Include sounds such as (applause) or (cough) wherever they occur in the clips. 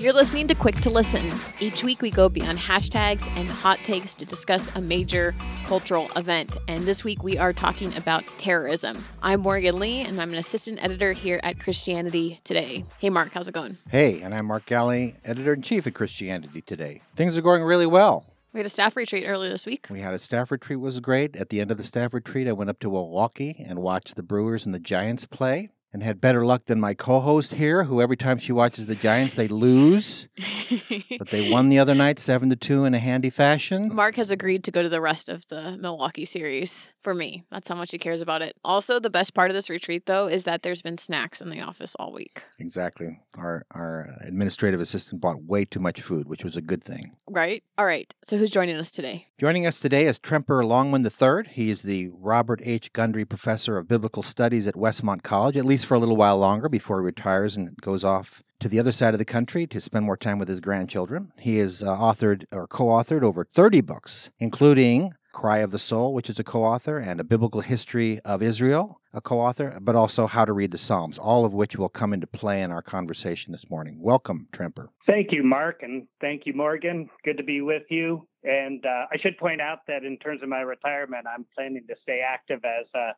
You're listening to Quick to Listen. Each week we go beyond hashtags and hot takes to discuss a major cultural event. And this week we are talking about terrorism. I'm Morgan Lee and I'm an assistant editor here at Christianity Today. Hey, Mark, how's it going? Hey, and I'm Mark Galli, editor in chief at Christianity Today. Things are going really well. We had a staff retreat earlier this week. We had a staff retreat was great. At the end of the staff retreat, I went up to Milwaukee and watched the Brewers and the Giants play and had better luck than my co-host here, who every time she watches the Giants, they lose. (laughs) but they won the other night, seven to two, in a handy fashion. Mark has agreed to go to the rest of the Milwaukee series for me. That's how much he cares about it. Also, the best part of this retreat, though, is that there's been snacks in the office all week. Exactly. Our our administrative assistant bought way too much food, which was a good thing. Right. All right. So who's joining us today? Joining us today is Tremper Longman III. He is the Robert H. Gundry Professor of Biblical Studies at Westmont College, at least for a little while longer before he retires and goes off to the other side of the country to spend more time with his grandchildren. He has uh, authored or co authored over 30 books, including Cry of the Soul, which is a co author, and A Biblical History of Israel, a co author, but also How to Read the Psalms, all of which will come into play in our conversation this morning. Welcome, Tremper. Thank you, Mark, and thank you, Morgan. Good to be with you. And uh, I should point out that in terms of my retirement, I'm planning to stay active as a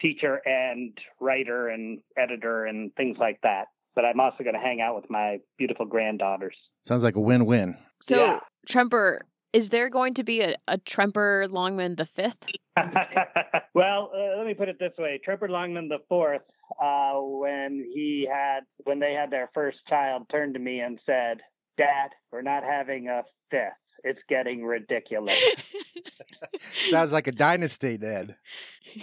teacher and writer and editor and things like that. But I'm also going to hang out with my beautiful granddaughters. Sounds like a win win. So, Yeah. Tremper, is there going to be a, a Tremper Longman the fifth? (laughs) well, uh, let me put it this way: Tremper Longman the fourth, uh, when he had when they had their first child, turned to me and said, "Dad, we're not having a fifth. It's getting ridiculous." (laughs) Sounds like a dynasty, Dad.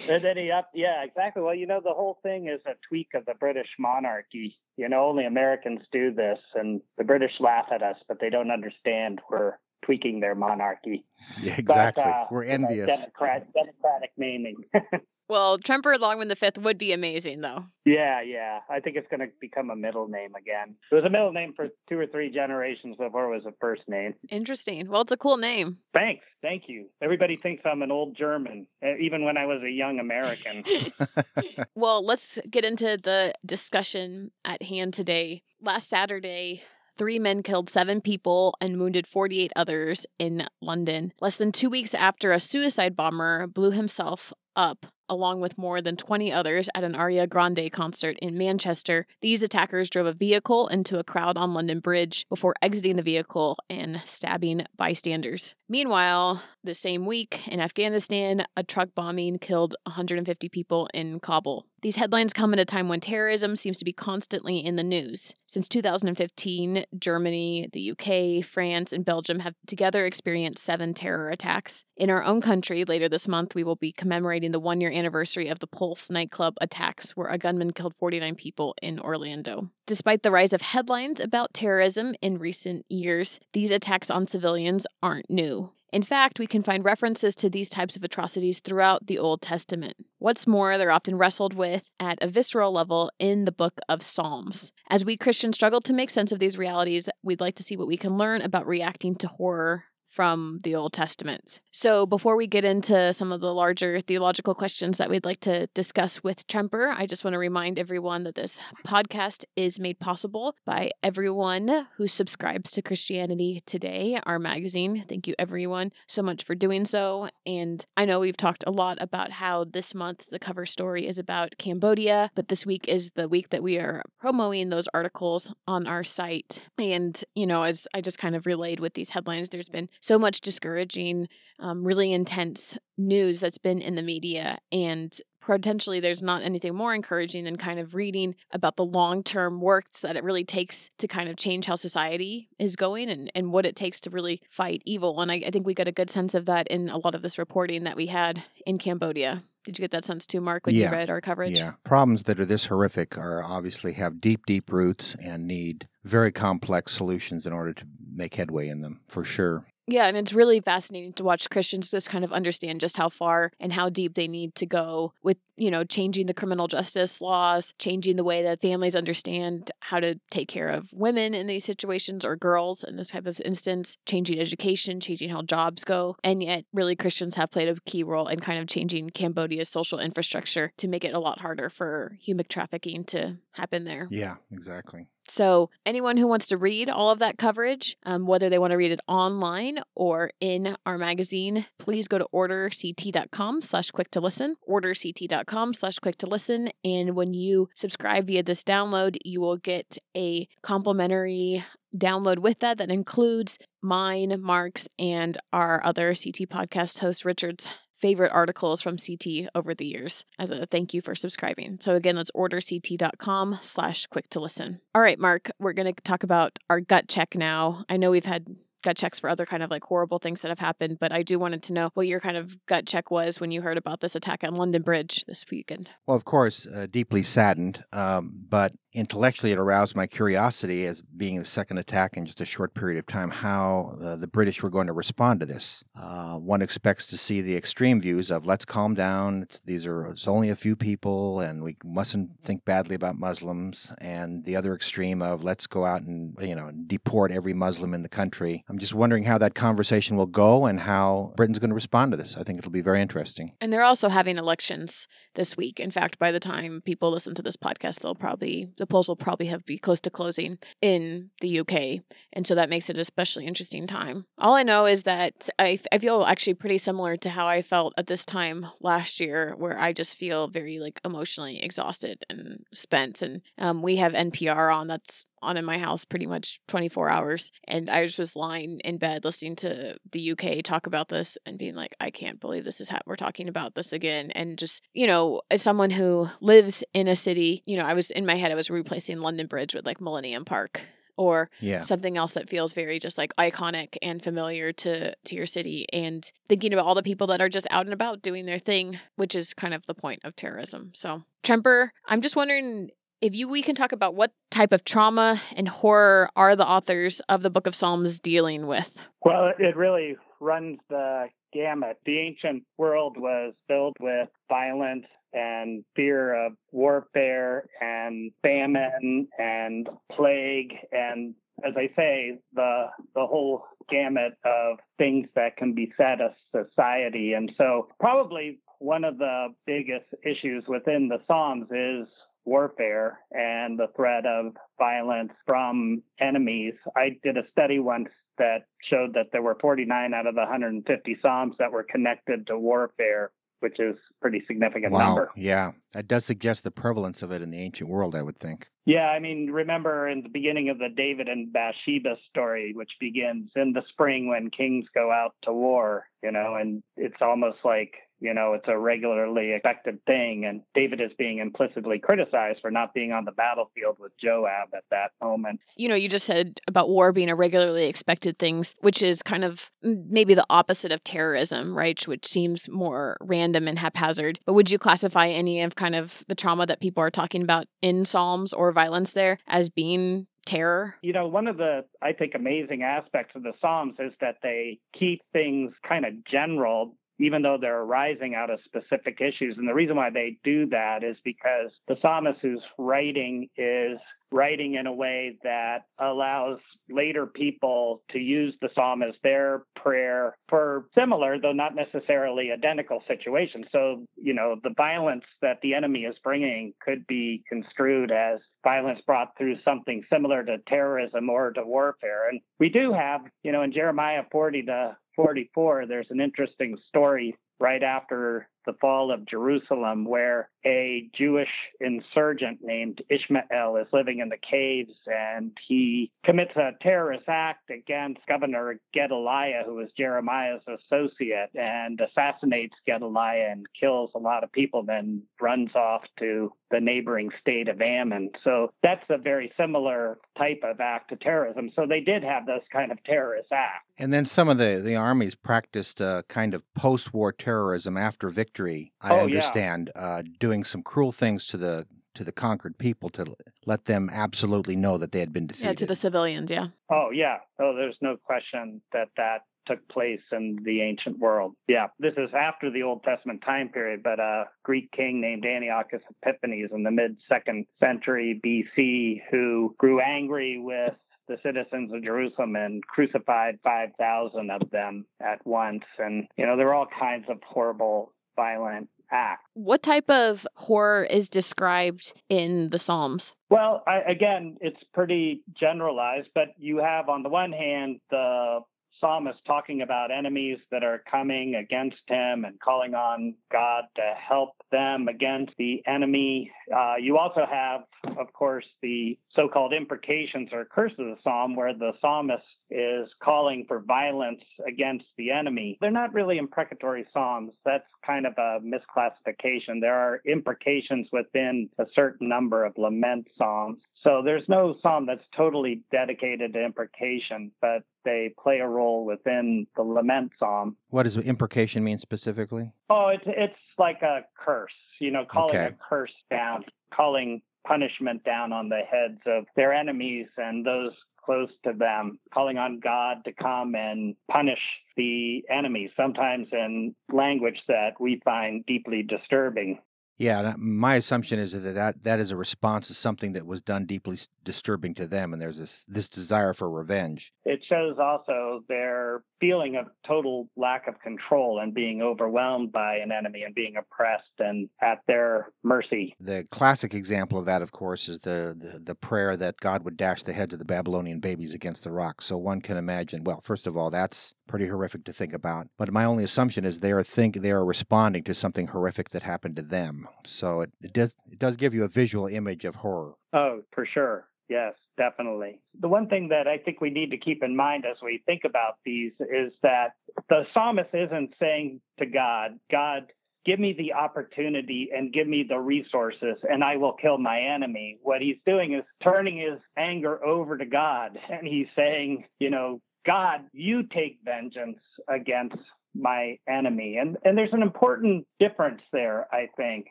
and then he up, yeah, exactly. Well, you know, the whole thing is a tweak of the British monarchy. You know, only Americans do this, and the British laugh at us, but they don't understand we're tweaking their monarchy. Yeah, But, exactly. uh, We're you know, envious. Democrat, democratic naming. (laughs) Well, Tremper Longman the fifth would be amazing, though. yeah, yeah. I think it's going to become a middle name again. It was a middle name for two or three generations before it was a first name. Interesting. Well, it's a cool name. Thanks. Thank you. Everybody thinks I'm an old German, uh, even when I was a young American. (laughs) (laughs) Well, let's get into the discussion at hand today. Last Saturday, three men killed seven people and wounded 48 others in London, less than two weeks after a suicide bomber blew himself up. Along with more than 20 others at an Ariana Grande concert in Manchester, these attackers drove a vehicle into a crowd on London Bridge before exiting the vehicle and stabbing bystanders. Meanwhile, the same week in Afghanistan, a truck bombing killed 150 people in Kabul. These headlines come at a time when terrorism seems to be constantly in the news. Since 2015, Germany, the UK, France, and Belgium have together experienced seven terror attacks. In our own country, later this month, we will be commemorating the one year anniversary of the Pulse nightclub attacks, where a gunman killed 49 people in Orlando. Despite the rise of headlines about terrorism in recent years, these attacks on civilians aren't new. In fact, we can find references to these types of atrocities throughout the Old Testament. What's more, they're often wrestled with at a visceral level in the book of Psalms. As we Christians struggle to make sense of these realities, we'd like to see what we can learn about reacting to horror from the Old Testament. So, before we get into some of the larger theological questions that we'd like to discuss with Tremper, I just want to remind everyone that this podcast is made possible by everyone who subscribes to Christianity Today, our magazine. Thank you, everyone, so much for doing so. And I know we've talked a lot about how this month the cover story is about Cambodia, but this week is the week that we are promoting those articles on our site. And, you know, as I just kind of relayed with these headlines, there's been so much discouraging, um, really intense news that's been in the media. And potentially there's not anything more encouraging than kind of reading about the long term works that it really takes to kind of change how society is going and, and what it takes to really fight evil. And I, I think we got a good sense of that in a lot of this reporting that we had in Cambodia. Did you get that sense too, Mark, when Yeah. you read our coverage? Yeah. Problems that are this horrific are obviously have deep, deep roots and need very complex solutions in order to make headway in them, for sure. Yeah, and it's really fascinating to watch Christians just kind of understand just how far and how deep they need to go with, you know, changing the criminal justice laws, changing the way that families understand how to take care of women in these situations or girls in this type of instance, changing education, changing how jobs go. And yet, really, Christians have played a key role in kind of changing Cambodia's social infrastructure to make it a lot harder for human trafficking to happen there. Yeah, exactly. So, anyone who wants to read all of that coverage, um, whether they want to read it online or in our magazine, please go to orderct.com slash quick to listen, orderct.com slash quick to listen. And when you subscribe via this download, you will get a complimentary download with that that includes mine, Mark's, and our other CT podcast host, Richard's favorite articles from CT over the years as a thank you for subscribing. So again, let's orderct.com slash quick to listen. All right, Mark, we're going to talk about our gut check now. I know we've had gut checks for other kind of like horrible things that have happened, but I do wanted to know what your kind of gut check was when you heard about this attack on London Bridge this weekend. Well, of course, uh, deeply saddened, um, but intellectually it aroused my curiosity as being the second attack in just a short period of time how uh, the british were going to respond to this. Uh, one expects to see the extreme views of let's calm down. It's, these are it's only a few people and we mustn't think badly about muslims. And the other extreme of let's go out and you know deport every muslim in the country. I'm just wondering how that conversation will go and how britain's going to respond to this. I think it'll be very interesting. And they're also having elections this week in fact by the time people listen to this podcast they'll probably the polls will probably have be close to closing in the UK. And so that makes it an especially interesting time. All I know is that I, I feel actually pretty similar to how I felt at this time last year, where I just feel very like emotionally exhausted and spent. And um, we have NPR on that's on in my house pretty much 24 hours. And I was just was lying in bed listening to the UK talk about this and being like, I can't believe this is how we're talking about this again. And just, you know, as someone who lives in a city, you know, I was in my head, I was replacing London Bridge with like Millennium Park or yeah. something else that feels very just like iconic and familiar to to your city and thinking about all the people that are just out and about doing their thing which is kind of the point of terrorism so tremper i'm just wondering if you we can talk about what type of trauma and horror are the authors of the book of psalms dealing with well it really runs the gamut the ancient world was filled with violence and fear of warfare and famine and plague and as I say, the the whole gamut of things that can beset a society. And so probably one of the biggest issues within the Psalms is warfare and the threat of violence from enemies. I did a study once that showed that there were 49 out of the 150 Psalms that were connected to warfare, which is pretty significant wow. number. Yeah, that does suggest the prevalence of it in the ancient world, I would think. Yeah, I mean, remember in the beginning of the David and Bathsheba story, which begins in the spring when kings go out to war, you know, and it's almost like you know, it's a regularly expected thing. And David is being implicitly criticized for not being on the battlefield with Joab at that moment. You know, you just said about war being a regularly expected thing, which is kind of maybe the opposite of terrorism, right? Which seems more random and haphazard. But would you classify any of kind of the trauma that people are talking about in Psalms or violence there as being terror? You know, one of the, I think, amazing aspects of the Psalms is that they keep things kind of general, even though they're arising out of specific issues. And the reason why they do that is because the psalmist who's writing is writing in a way that allows later people to use the psalm as their prayer for similar, though not necessarily identical situations. So, you know, the violence that the enemy is bringing could be construed as violence brought through something similar to terrorism or to warfare. And we do have, you know, in Jeremiah 40 to 44, there's an interesting story right after the fall of Jerusalem, where a Jewish insurgent named Ishmael is living in the caves and he commits a terrorist act against Governor Gedaliah, who is Jeremiah's associate, and assassinates Gedaliah and kills a lot of people, then runs off to the neighboring state of Ammon. So that's a very similar type of act of terrorism. So they did have those kind of terrorist acts. And then some of the, the armies practiced a kind of post war terrorism after victory, I Oh, yeah. understand, uh, doing some cruel things to the to the conquered people to let them absolutely know that they had been defeated. Yeah, to the civilians, yeah. Oh, yeah. Oh, there's no question that that took place in the ancient world. Yeah, this is after the Old Testament time period, but a Greek king named Antiochus Epiphanes in the mid second century BC who grew angry with the citizens of Jerusalem and crucified 5,000 of them at once. And, you know, there were all kinds of horrible, violent act. What type of horror is described in the Psalms? Well, I, again, it's pretty generalized, but you have on the one hand the psalmist talking about enemies that are coming against him and calling on God to help them against the enemy. Uh, you also have, of course, the so called imprecations or curses of the psalm, where the psalmist is calling for violence against the enemy. They're not really imprecatory psalms. That's kind of a misclassification. There are imprecations within a certain number of lament psalms. So there's no psalm that's totally dedicated to imprecation, but they play a role within the lament psalm. What does imprecation mean specifically? Oh, it's it's like a curse, you know, calling Okay. a curse down, calling punishment down on the heads of their enemies and those close to them, calling on God to come and punish the enemy, sometimes in language that we find deeply disturbing. Yeah, my assumption is that, that that is a response to something that was done deeply disturbing to them, and there's this this desire for revenge. It shows also their feeling of total lack of control and being overwhelmed by an enemy and being oppressed and at their mercy. The classic example of that, of course, is the, the the prayer that God would dash the heads of the Babylonian babies against the rocks. So one can imagine. Well, first of all, that's pretty horrific to think about. But my only assumption is they are think they are responding to something horrific that happened to them. So it, it does it does give you a visual image of horror. Oh, for sure. Yes, definitely. The one thing that I think we need to keep in mind as we think about these is that the psalmist isn't saying to God, God, give me the opportunity and give me the resources and I will kill my enemy. What he's doing is turning his anger over to God and he's saying, you know, God, you take vengeance against my enemy. And and there's an important difference there, I think,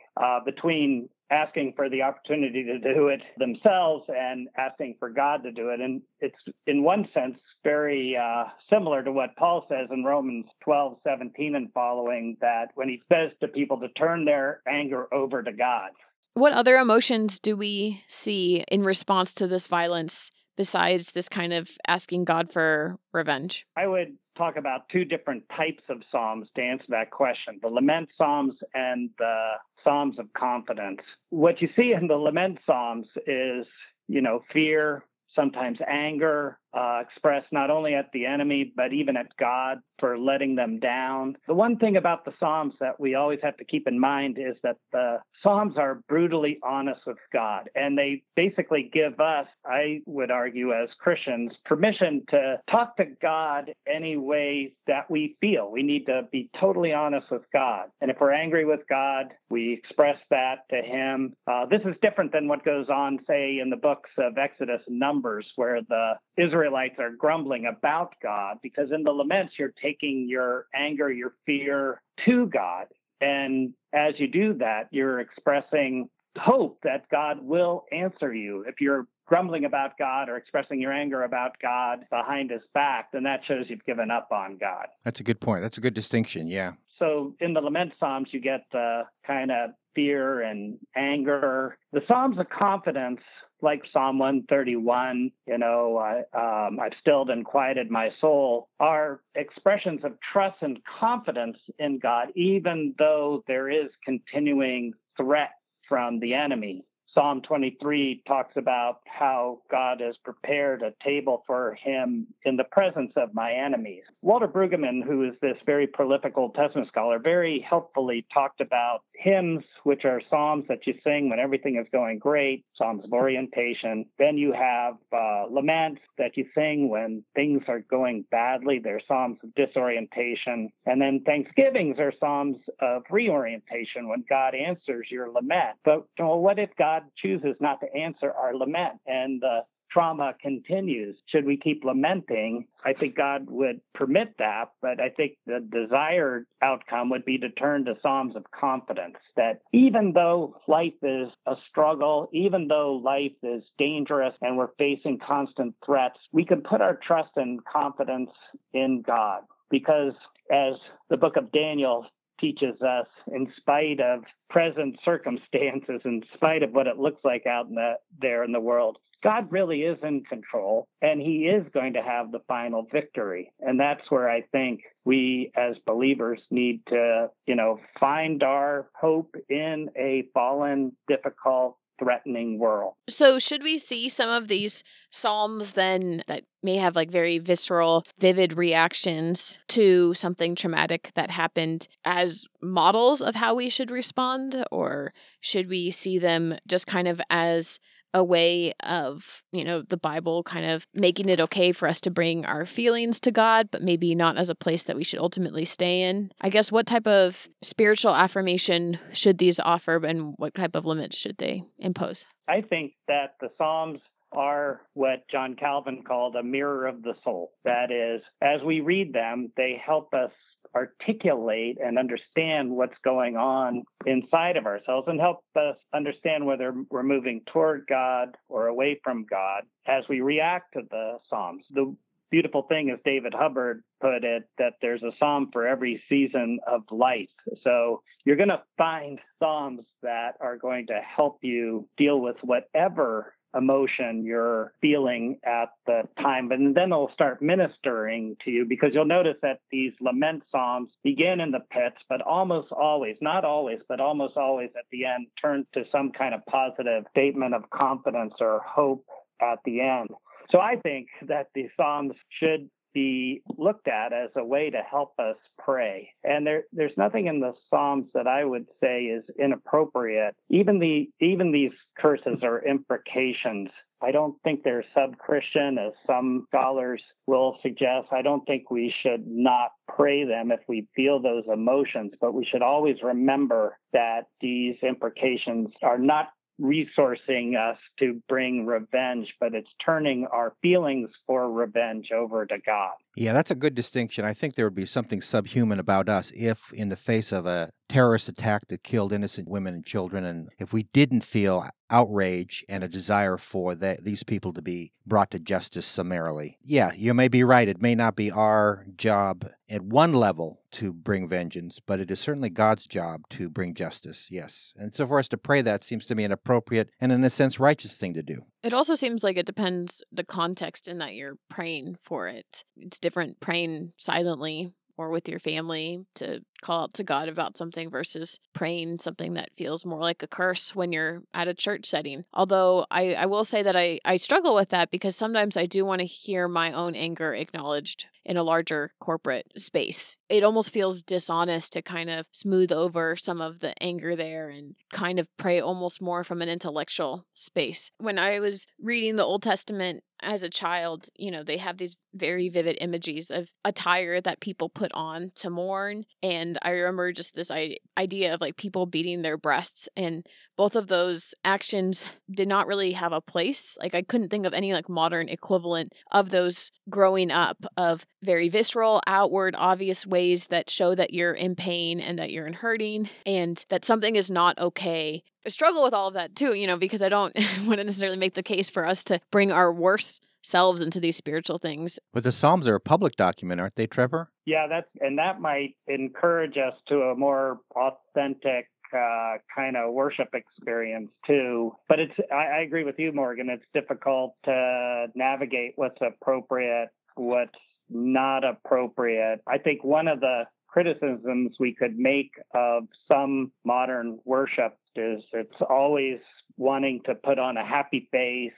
uh, between asking for the opportunity to do it themselves and asking for God to do it. And it's in one sense very uh, similar to what Paul says in Romans 12, 17 and following, that when he says to people to turn their anger over to God. What other emotions do we see in response to this violence besides this kind of asking God for revenge? I would talk about two different types of psalms to answer that question the lament psalms and the psalms of confidence. What you see in the lament psalms is, you know, fear, sometimes anger, uh, expressed not only at the enemy, but even at God for letting them down. The one thing about the Psalms that we always have to keep in mind is that the Psalms are brutally honest with God, and they basically give us, I would argue, as Christians, permission to talk to God any way that we feel. We need to be totally honest with God. And if we're angry with God, we express that to Him. Uh, this is different than what goes on, say, in the books of Exodus and Numbers, where the Israelites are grumbling about God, because in the laments, you're taking your anger, your fear to God. And as you do that, you're expressing hope that God will answer you. If you're grumbling about God or expressing your anger about God behind his back, then that shows you've given up on God. That's a good point. That's a good distinction. Yeah. So in the lament psalms, you get the kind of fear and anger. The psalms of confidence, like Psalm 131, you know, I, um, I've stilled and quieted my soul, are expressions of trust and confidence in God, even though there is continuing threat from the enemy. Psalm 23 talks about how God has prepared a table for him in the presence of my enemies. Walter Brueggemann, who is this very prolific Old Testament scholar, very helpfully talked about hymns, which are psalms that you sing when everything is going great, psalms of orientation. Then you have uh, laments that you sing when things are going badly. They're psalms of disorientation. And then thanksgivings are psalms of reorientation when God answers your lament. But well, what if God chooses not to answer our lament and the trauma continues? Should we keep lamenting? I think God would permit that, but I think the desired outcome would be to turn to Psalms of confidence that even though life is a struggle, even though life is dangerous and we're facing constant threats, we can put our trust and confidence in God. because as the book of Daniel teaches us, in spite of present circumstances, in spite of what it looks like out in the, there in the world, God really is in control and he is going to have the final victory. And that's where I think we as believers need to, you know, find our hope in a fallen, difficult, threatening world. So, should we see some of these Psalms then that may have like very visceral, vivid reactions to something traumatic that happened as models of how we should respond? Or should we see them just kind of as a way of, you know, the Bible kind of making it okay for us to bring our feelings to God, but maybe not as a place that we should ultimately stay in. I guess what type of spiritual affirmation should these offer and what type of limits should they impose? I think that the Psalms are what John Calvin called a mirror of the soul. That is, as we read them, they help us articulate and understand what's going on inside of ourselves and help us understand whether we're moving toward God or away from God as we react to the Psalms. The beautiful thing, as David Hubbard put it, that there's a psalm for every season of life. So you're going to find psalms that are going to help you deal with whatever emotion you're feeling at the time. And then it'll start ministering to you because you'll notice that these lament psalms begin in the pits, but almost always, not always, but almost always at the end, turn to some kind of positive statement of confidence or hope at the end. So I think that the Psalms should be looked at as a way to help us pray. And there, there's nothing in the Psalms that I would say is inappropriate. Even the even these curses or imprecations. I don't think they're sub-Christian, as some scholars will suggest. I don't think we should not pray them if we feel those emotions, but we should always remember that these imprecations are not resourcing us to bring revenge, but it's turning our feelings for revenge over to God. Yeah, that's a good distinction. I think there would be something subhuman about us if, in the face of a terrorist attack that killed innocent women and children, and if we didn't feel outrage and a desire for the, these people to be brought to justice summarily. Yeah, you may be right. It may not be our job at one level to bring vengeance, but it is certainly God's job to bring justice, yes. And so for us to pray that seems to me an appropriate and, in a sense, righteous thing to do. It also seems like it depends the context in that you're praying for it. It's different praying silently or with your family to call out to God about something versus praying something that feels more like a curse when you're at a church setting. Although I, I will say that I, I struggle with that because sometimes I do want to hear my own anger acknowledged in a larger corporate space. It almost feels dishonest to kind of smooth over some of the anger there and kind of pray almost more from an intellectual space. When I was reading the Old Testament as a child, you know, they have these very vivid images of attire that people put on to mourn. And I remember just this idea of like people beating their breasts. And both of those actions did not really have a place. Like I couldn't think of any like modern equivalent of those growing up of very visceral, outward, obvious ways that show that you're in pain and that you're in hurting and that something is not okay. I struggle with all of that too, you know, because I don't (laughs) want to necessarily make the case for us to bring our worst selves into these spiritual things. But the Psalms are a public document, aren't they, Tremper? Yeah, that's and that might encourage us to a more authentic uh, kind of worship experience too. But it's I, I agree with you, Morgan. It's difficult to navigate what's appropriate, what's not appropriate. I think one of the criticisms we could make of some modern worship is it's always wanting to put on a happy face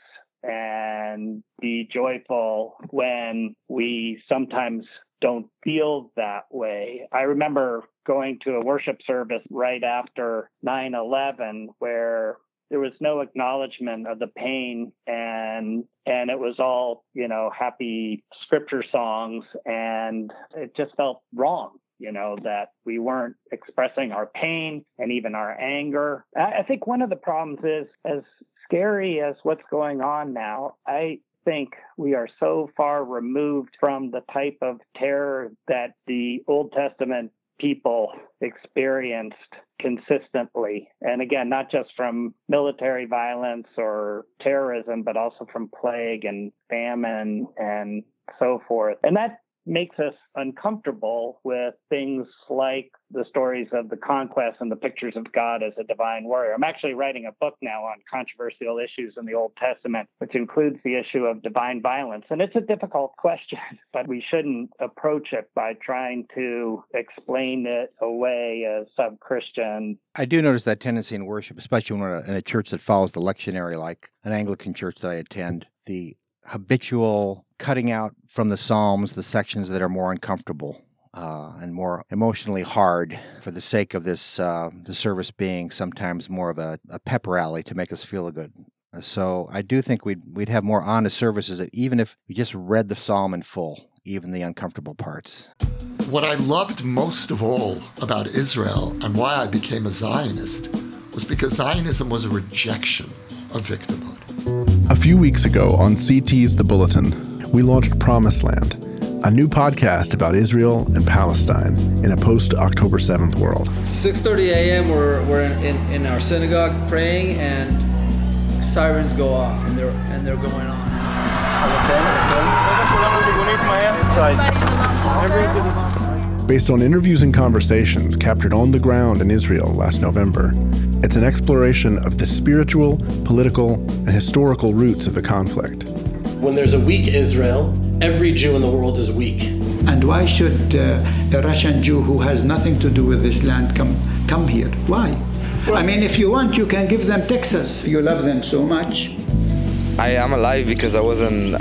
and be joyful when we sometimes don't feel that way. I remember going to a worship service right after 9 11 where there was no acknowledgement of the pain and and it was all you know happy scripture songs and it just felt wrong you know that we weren't expressing our pain and even our anger i think one of the problems is as scary as what's going on now i think we are so far removed from the type of terror that the Old Testament people experienced consistently. And again, not just from military violence or terrorism, but also from plague and famine and so forth. And that makes us uncomfortable with things like the stories of the conquest and the pictures of God as a divine warrior. I'm actually writing a book now on controversial issues in the Old Testament, which includes the issue of divine violence. And it's a difficult (laughs) question, but we shouldn't approach it by trying to explain it away as sub Christian. I do notice that tendency in worship, especially when in a church that follows the lectionary, like an Anglican church that I attend. The habitual cutting out from the Psalms the sections that are more uncomfortable uh, and more emotionally hard for the sake of this uh, the service being sometimes more of a, a pep rally to make us feel good. So I do think we'd we'd have more honest services even if we just read the psalm in full, even the uncomfortable parts. What I loved most of all about Israel and why I became a Zionist was because Zionism was a rejection of victimhood. A few weeks ago on CT's The Bulletin, we launched Promised Land, a new podcast about Israel and Palestine in a post-October 7th world. 6.30 a.m. we're, we're in, in, in, our synagogue praying and sirens go off and they're, and they're going on. Based on interviews and conversations captured on the ground in Israel last November, it's an exploration of the spiritual, political, and historical roots of the conflict. When there's a weak Israel, every Jew in the world is weak. And why should uh, a Russian Jew who has nothing to do with this land come, come here? Why? I mean, if you want, you can give them Texas. You love them so much. I am alive because I wasn't,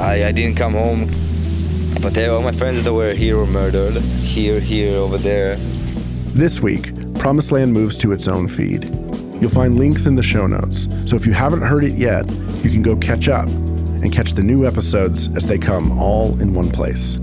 I, I didn't come home. But all my friends that were here were murdered. Here, here, over there. This week, Promised Land moves to its own feed. You'll find links in the show notes, so if you haven't heard it yet, you can go catch up and catch the new episodes as they come all in one place.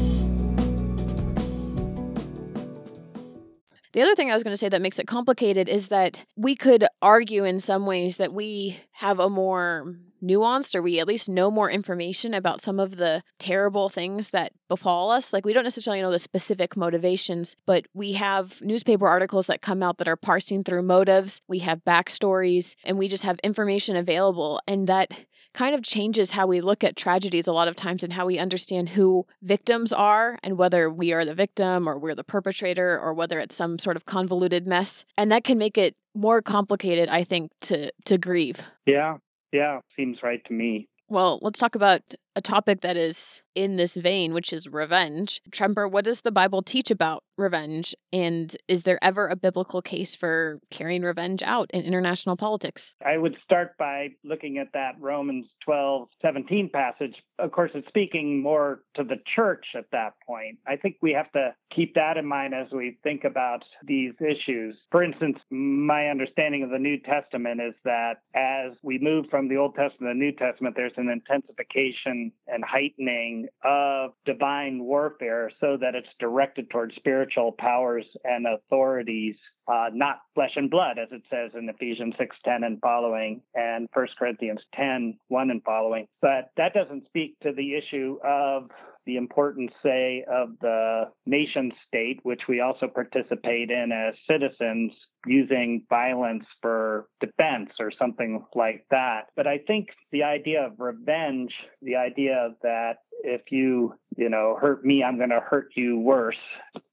The other thing I was going to say that makes it complicated is that we could argue in some ways that we have a more nuanced or we at least know more information about some of the terrible things that befall us. Like we don't necessarily know the specific motivations, but we have newspaper articles that come out that are parsing through motives. We have backstories and we just have information available. And that kind of changes how we look at tragedies a lot of times and how we understand who victims are and whether we are the victim or we're the perpetrator or whether it's some sort of convoluted mess. And that can make it more complicated, I think, to to grieve. Yeah. Yeah. Seems right to me. Well, let's talk about a topic that is in this vein, which is revenge. Tremper, what does the Bible teach about revenge? And is there ever a biblical case for carrying revenge out in international politics? I would start by looking at that Romans 12, 17 passage. Of course, it's speaking more to the church at that point. I think we have to keep that in mind as we think about these issues. For instance, my understanding of the New Testament is that as we move from the Old Testament to the New Testament, there's an intensification and heightening of divine warfare so that it's directed towards spiritual powers and authorities uh, not flesh and blood, as it says in Ephesians 6:10 and following, and 1 Corinthians 10 1 and following. But that doesn't speak to the issue of the importance, say, of the nation state, which we also participate in as citizens, using violence for defense or something like that. But I think the idea of revenge, the idea that if you, you know, hurt me, I'm going to hurt you worse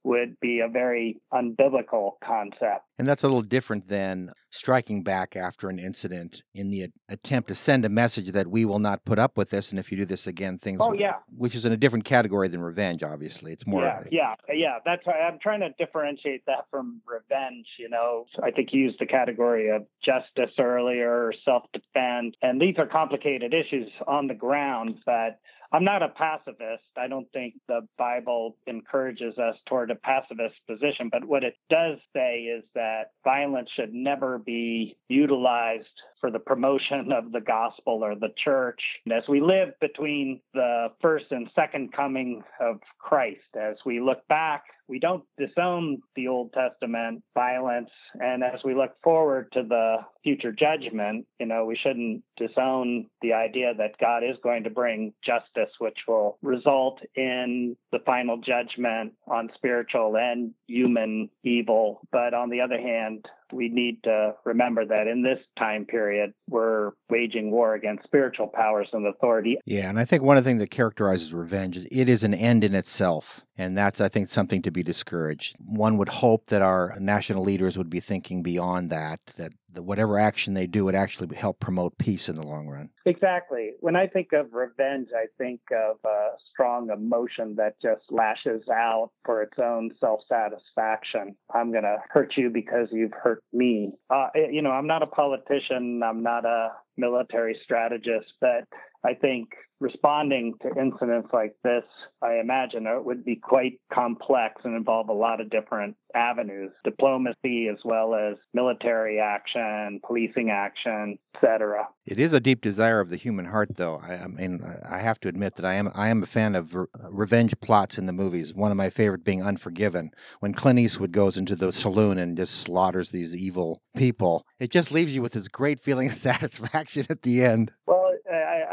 would be a very unbiblical concept. And that's a little different than striking back after an incident in the attempt to send a message that we will not put up with this, and if you do this again, things. Oh yeah. Which is in a different category than revenge. Obviously, it's more. Yeah, yeah, yeah. That's why I'm trying to differentiate that from revenge. You know, I think you used the category of justice earlier, self-defense, and these are complicated issues on the ground, but I'm not a pacifist. I don't think the Bible encourages us toward a pacifist position, but what it does say is that violence should never be utilized for the promotion of the gospel or the church. And as we live between the first and second coming of Christ, as we look back we don't disown the Old Testament violence. And as we look forward to the future judgment, you know, we shouldn't disown the idea that God is going to bring justice, which will result in the final judgment on spiritual and human evil. But on the other hand, we need to remember that in this time period, we're waging war against spiritual powers and authority. Yeah, and I think one of the things that characterizes revenge is it is an end in itself. And that's, I think, something to be discouraged. One would hope that our national leaders would be thinking beyond that, that the, whatever action they do would actually help promote peace in the long run. Exactly. When I think of revenge, I think of a strong emotion that just lashes out for its own self satisfaction. I'm going to hurt you because you've hurt me. Uh, you know, I'm not a politician, I'm not a military strategist, but I think responding to incidents like this, I imagine it would be quite complex and involve a lot of different avenues, diplomacy as well as military action, policing action, etc. It is a deep desire of the human heart, though. I, I, mean, I have to admit that I am I am a fan of re- uh, revenge plots in the movies. One of my favorite being Unforgiven, when Clint Eastwood goes into the saloon and just slaughters these evil people. It just leaves you with this great feeling of (laughs) satisfaction at the end. Well,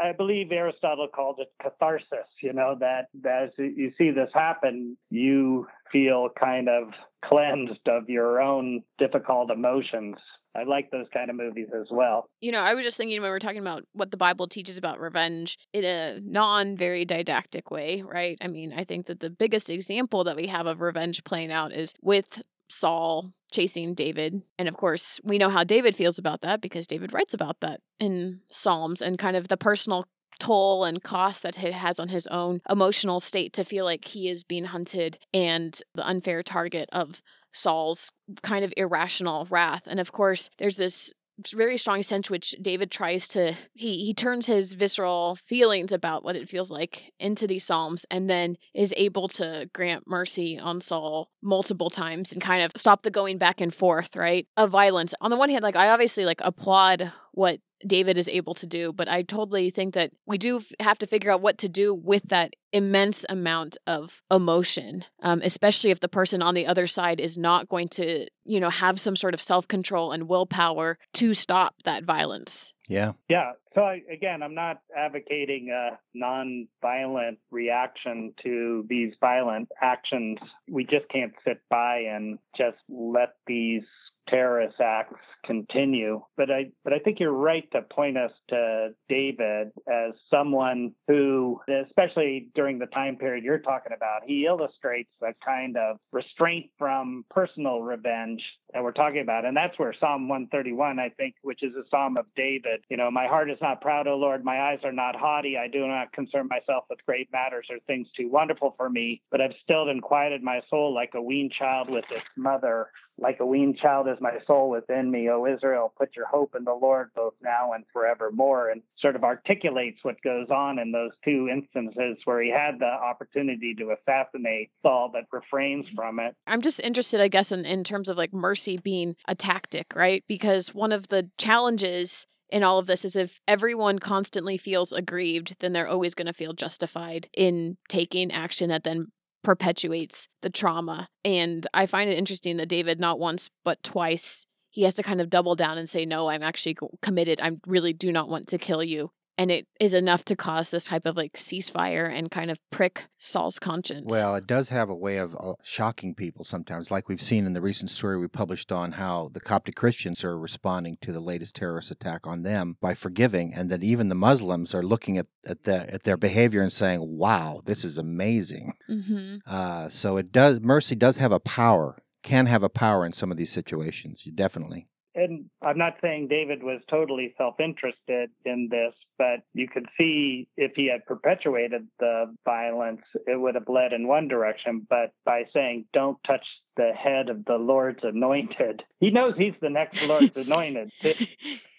I, believe Aristotle called it catharsis. You know that, that as you see this happen, you feel kind of cleansed of your own difficult emotions. I like those kind of movies as well. You know, I was just thinking when we are talking about what the Bible teaches about revenge in a non very didactic way, right? I mean, I think that the biggest example that we have of revenge playing out is with Saul chasing David. And of course, we know how David feels about that because David writes about that in Psalms and kind of the personal toll and cost that it has on his own emotional state to feel like he is being hunted and the unfair target of Saul's kind of irrational wrath. And of course, there's this very strong sense which David tries to he he turns his visceral feelings about what it feels like into these psalms and then is able to grant mercy on Saul multiple times and kind of stop the going back and forth, right? Of violence. On the one hand, like I obviously like applaud what David is able to do. But I totally think that we do have to figure out what to do with that immense amount of emotion, um, especially if the person on the other side is not going to, you know, have some sort of self control and willpower to stop that violence. Yeah. Yeah. So I, again, I'm not advocating a non-violent reaction to these violent actions. We just can't sit by and just let these terrorist acts continue. But I but I think you're right to point us to David as someone who, especially during the time period you're talking about, he illustrates a kind of restraint from personal revenge that we're talking about. And that's where Psalm 131, I think, which is a psalm of David, you know, my heart is not proud, O Lord, my eyes are not haughty, I do not concern myself with great matters or things too wonderful for me, but I've stilled and quieted my soul like a weaned child with its mother. Like a weaned child is my soul within me, O Israel. Put your hope in the Lord both now and forevermore. And sort of articulates what goes on in those two instances where he had the opportunity to assassinate Saul, but refrains mm-hmm. from it. I'm just interested, I guess, in, in terms of like mercy being a tactic, right? Because one of the challenges in all of this is if everyone constantly feels aggrieved, then they're always going to feel justified in taking action that then perpetuates the trauma. And I find it interesting that David, not once, but twice, he has to kind of double down and say, No, I'm actually committed. I really do not want to kill you. And it is enough to cause this type of like ceasefire and kind of prick Saul's conscience. Well, it does have a way of uh, shocking people sometimes, like we've seen in the recent story we published on how the Coptic Christians are responding to the latest terrorist attack on them by forgiving, and that even the Muslims are looking at, at, the, at their behavior and saying, wow, this is amazing. Mm-hmm. Uh, so it does, mercy does have a power can have a power in some of these situations, definitely. And I'm not saying David was totally self interested in this, but you could see if he had perpetuated the violence, it would have led in one direction. But by saying, don't touch the head of the Lord's anointed, (laughs) he knows he's the next Lord's (laughs) anointed.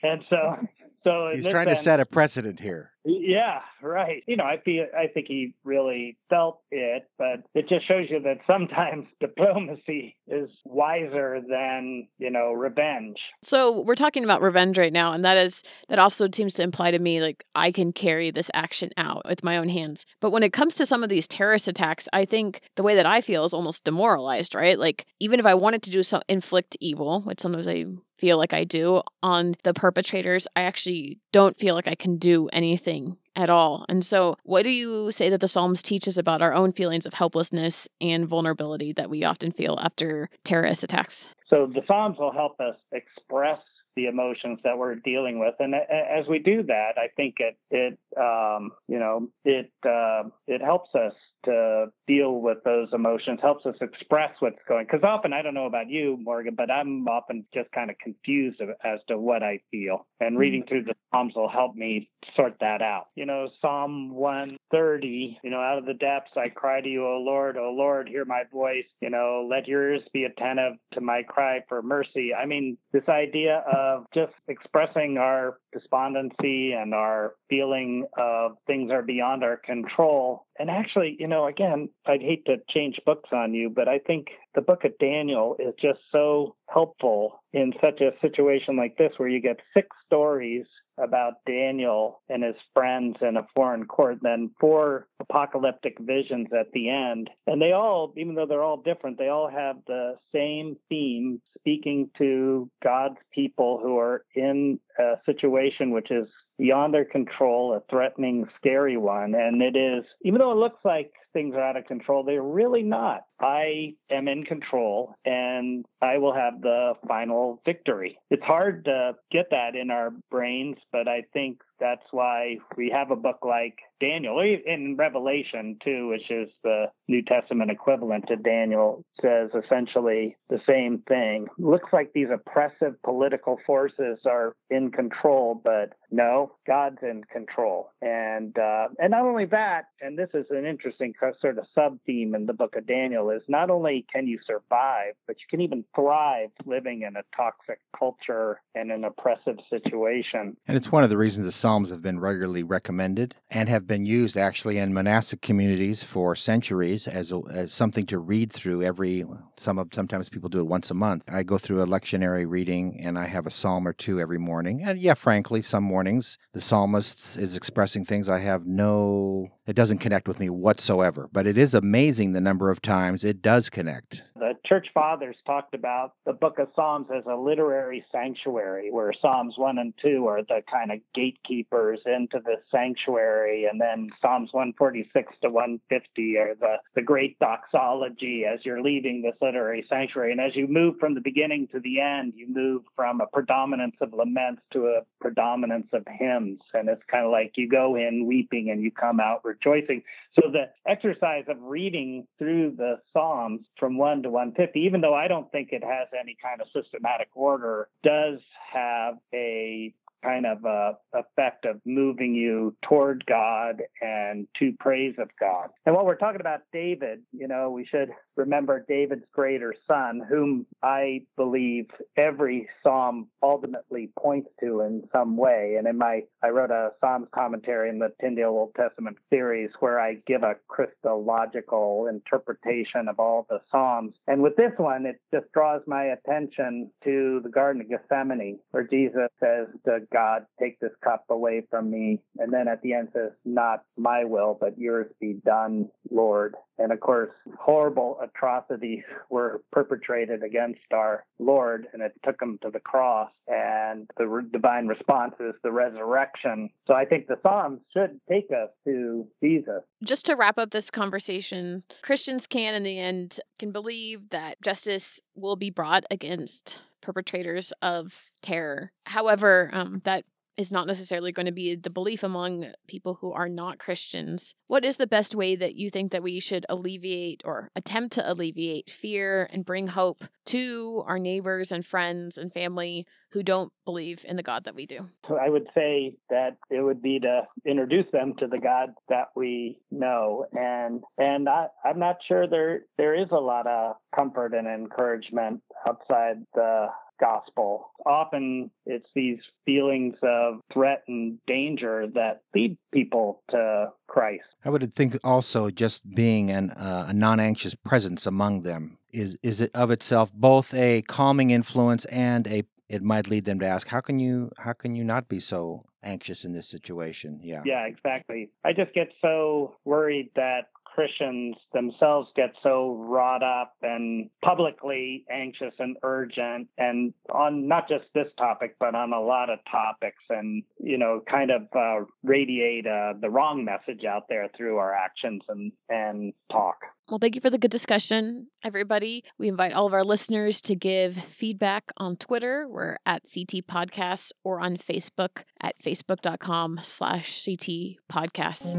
And so so he's trying sense, to set a precedent here. Yeah, right. You know, I feel I think he really felt it, but it just shows you that sometimes (laughs) diplomacy is wiser than you know revenge. So we're talking about revenge right now, and that is that also seems to imply to me like I can carry this action out with my own hands. But when it comes to some of these terrorist attacks, I think the way that I feel is almost demoralized. Right? Like even if I wanted to do so inflict evil, which sometimes I feel like I do on the perpetrators, I actually don't feel like I can do anything at all. And so, what do you say that the Psalms teach us about our own feelings of helplessness and vulnerability that we often feel after terrorist attacks? So, the Psalms will help us express the emotions that we're dealing with. And as we do that, I think it it um, you know it uh, it helps us to deal with those emotions, helps us express what's going. Because often, I don't know about you, Morgan, but I'm often just kind of confused as to what I feel. And mm-hmm. reading through the Psalms will help me sort that out. You know, Psalm 130, you know, out of the depths I cry to you, O Lord, O Lord, hear my voice. You know, let your ears be attentive to my cry for mercy. I mean, this idea of just expressing our despondency and our feeling of things are beyond our control. And actually, you know, again, I'd hate to change books on you, but I think the book of Daniel is just so helpful in such a situation like this where you get six stories about Daniel and his friends in a foreign court, then four apocalyptic visions at the end. And they all, even though they're all different, they all have the same theme speaking to God's people who are in a situation which is beyond their control, a threatening, scary one. And it is, even though it looks like things are out of control, they're really not. I am in control and I will have the final victory. It's hard to get that in our brains, but I think that's why we have a book like Daniel, in Revelation too, which is the New Testament equivalent to Daniel, says essentially the same thing. Looks like these oppressive political forces are in control, but no, God's in control. And uh, and not only that, and this is an interesting sort of sub theme in the book of Daniel, is not only can you survive, but you can even thrive living in a toxic culture and an oppressive situation. And it's one of the reasons the Psalms have been regularly recommended and have been used actually in monastic communities for centuries as, a, as something to read through every some of sometimes people do it once a month. I go through a lectionary reading and I have a psalm or two every morning. And yeah, frankly, some mornings the psalmist is expressing things I have no it doesn't connect with me whatsoever. But it is amazing the number of times it does connect. The church fathers talked about the book of Psalms as a literary sanctuary, where Psalms 1 and 2 are the kind of gatekeepers into the sanctuary, and then Psalms 146 to 150 are the, the great doxology as you're leaving this literary sanctuary. And as you move from the beginning to the end, you move from a predominance of laments to a predominance of hymns. And it's kind of like you go in weeping and you come out. So the exercise of reading through the Psalms from 1 to 150, even though I don't think it has any kind of systematic order, does have a kind of a effect of moving you toward God and to praise of God. And while we're talking about David, you know, we should remember David's greater son, whom I believe every psalm ultimately points to in some way. And in my, I wrote a Psalms commentary in the Tyndale Old Testament series where I give a Christological interpretation of all the psalms. And with this one, it just draws my attention to the Garden of Gethsemane, where Jesus says to God, take this cup away from me. And then at the end says, not my will, but yours be done, Lord. And of course, horrible atrocities (laughs) were perpetrated against our Lord, and it took him to the cross. And the re- divine response is the resurrection. So I think the Psalms should take us to Jesus. Just to wrap up this conversation, Christians can, in the end, can believe that justice will be brought against perpetrators of terror. However, um, that is not necessarily going to be the belief among people who are not Christians. What is the best way that you think that we should alleviate or attempt to alleviate fear and bring hope to our neighbors and friends and family who don't believe in the God that we do? I would say that it would be to introduce them to the God that we know, and and I, I'm not sure there there is a lot of comfort and encouragement outside the gospel. Often it's these feelings of threat and danger that lead people to Christ. I would think also just being an, uh, a non anxious presence among them is, is it of itself both a calming influence and a it might lead them to ask how can you how can you not be so anxious in this situation yeah yeah exactly i just get so worried that Christians themselves get so wrought up and publicly anxious and urgent and on not just this topic, but on a lot of topics and, you know, kind of uh, radiate uh, the wrong message out there through our actions and, and talk. Well, thank you for the good discussion, everybody. We invite all of our listeners to give feedback on Twitter. We're at CT Podcasts or on Facebook at facebook.com slash CT Podcasts.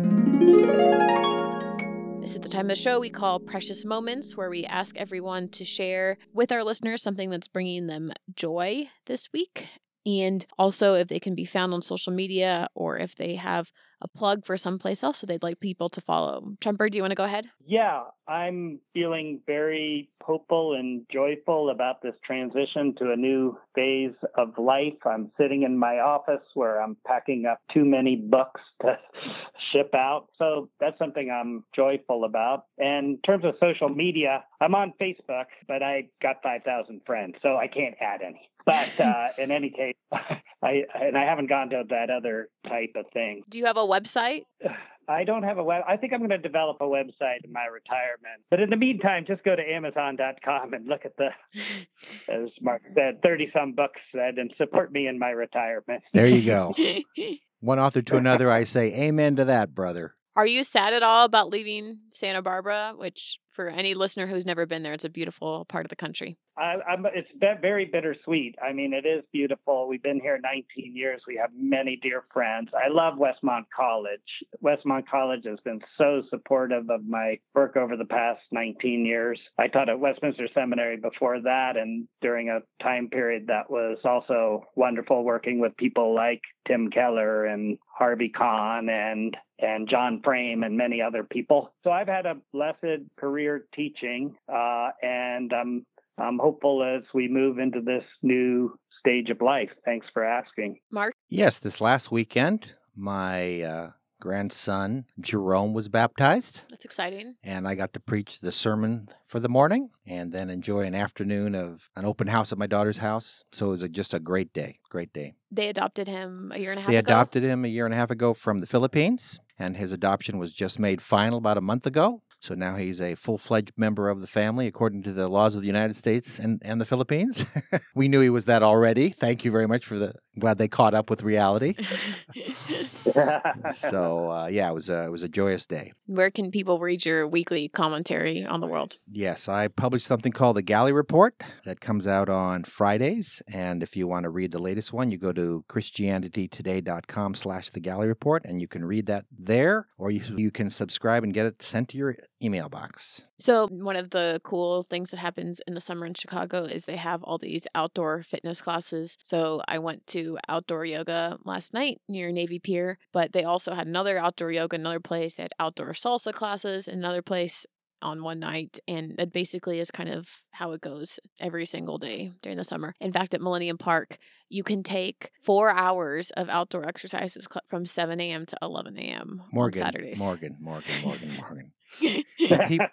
This is the time of the show we call Precious Moments, where we ask everyone to share with our listeners something that's bringing them joy this week. And also, if they can be found on social media or if they have a plug for someplace else that they'd like people to follow. Tremper, do you want to go ahead? Yeah, I'm feeling very hopeful and joyful about this transition to a new phase of life. I'm sitting in my office where I'm packing up too many books (laughs) to ship out. So that's something I'm joyful about. And in terms of social media, I'm on Facebook, but I got 5,000 friends, so I can't add any. But uh, (laughs) in any case, (laughs) I and I haven't gone to that other type of thing. Do you have a website? I don't have a web. I think I'm going to develop a website in my retirement. But in the meantime, just go to Amazon.com and look at the, (laughs) as Mark said, 30 some books said, and support me in my retirement. There you go. (laughs) One author to another, I say amen to that, brother. Are you sad at all about leaving Santa Barbara, which for any listener who's never been there, it's a beautiful part of the country. I, I'm, it's very bittersweet. I mean, it is beautiful. We've been here 19 years. We have many dear friends. I love Westmont College. Westmont College has been so supportive of my work over the past 19 years. I taught at Westminster Seminary before that, and during a time period that was also wonderful working with people like Tim Keller and Harvie Conn and and John Frame and many other people. So I've had a blessed career teaching, uh, and I'm I'm hopeful as we move into this new stage of life. Thanks for asking, Mark. Yes, this last weekend, my uh, grandson Jerome was baptized. That's exciting. And I got to preach the sermon for the morning and then enjoy an afternoon of an open house at my daughter's house. So it was a, just a great day. Great day. They adopted him a year and a half ago. they ago. adopted him a year and a half ago from the Philippines, and his adoption was just made final about a month ago. So now he's a full fledged member of the family according to the laws of the United States and, and the Philippines. (laughs) we knew he was that already. Thank you very much for the glad they caught up with reality. (laughs) so uh, yeah, it was a, it was a joyous day. Where can people read your weekly commentary on the world? Yes, I published something called the Galli Report that comes out on Fridays, and if you want to read the latest one, you go to christianitytoday.com slash the Galli Report, and you can read that there, or you, you can subscribe and get it sent to your email box. So, one of the cool things that happens in the summer in Chicago is they have all these outdoor fitness classes. So, I went to outdoor yoga last night near Navy Pier, but they also had another outdoor yoga, another place. They had outdoor salsa classes, another place on one night and that basically is kind of how it goes every single day during the summer. In fact, at Millennium Park, you can take four hours of outdoor exercises from 7 a.m. to 11 a.m. Morgan, on Saturdays. Morgan, Morgan, Morgan, Morgan.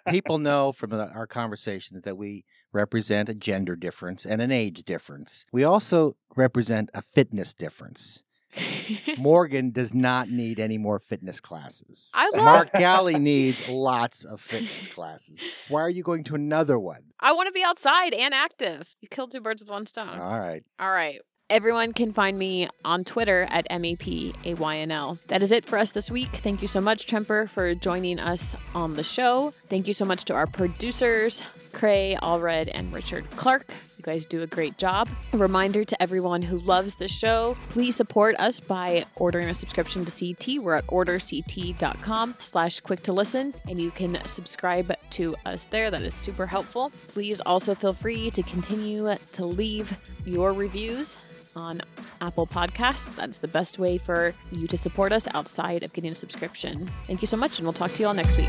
(laughs) people know from uh, our conversations that we represent a gender difference and an age difference. We also represent a fitness difference. (laughs) Morgan does not need any more fitness classes. I love Mark Galli (laughs) needs lots of fitness classes. Why are you going to another one? I want to be outside and active. You killed two birds with one stone. All right. All right. Everyone can find me on Twitter at MEPAYNL. That is it for us this week. Thank you so much, Tremper, for joining us on the show. Thank you so much to our producers, Cray, Allred, and Richard Clark. Guys do a great job. A reminder to everyone who loves the show, please support us by ordering a subscription to CT. We're at orderct.com slash quick to listen, and you can subscribe to us there. That is super helpful. Please also feel free to continue to leave your reviews on Apple Podcasts. That's the best way for you to support us outside of getting a subscription. Thank you so much, and we'll talk to you all next week.